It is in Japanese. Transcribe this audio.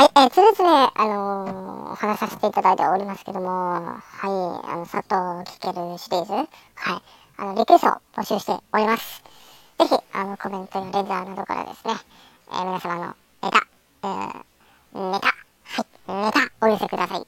はい、えー、ついつね、あのー、話させていただいておりますけども、はい、あの、佐藤聞けるシリーズ、はい、あの、リクエストを募集しております。ぜひ、あの、コメントやレンザーなどからですね、えー、皆様のネタ、えー、ネタ、はい、ネタ、お寄せください。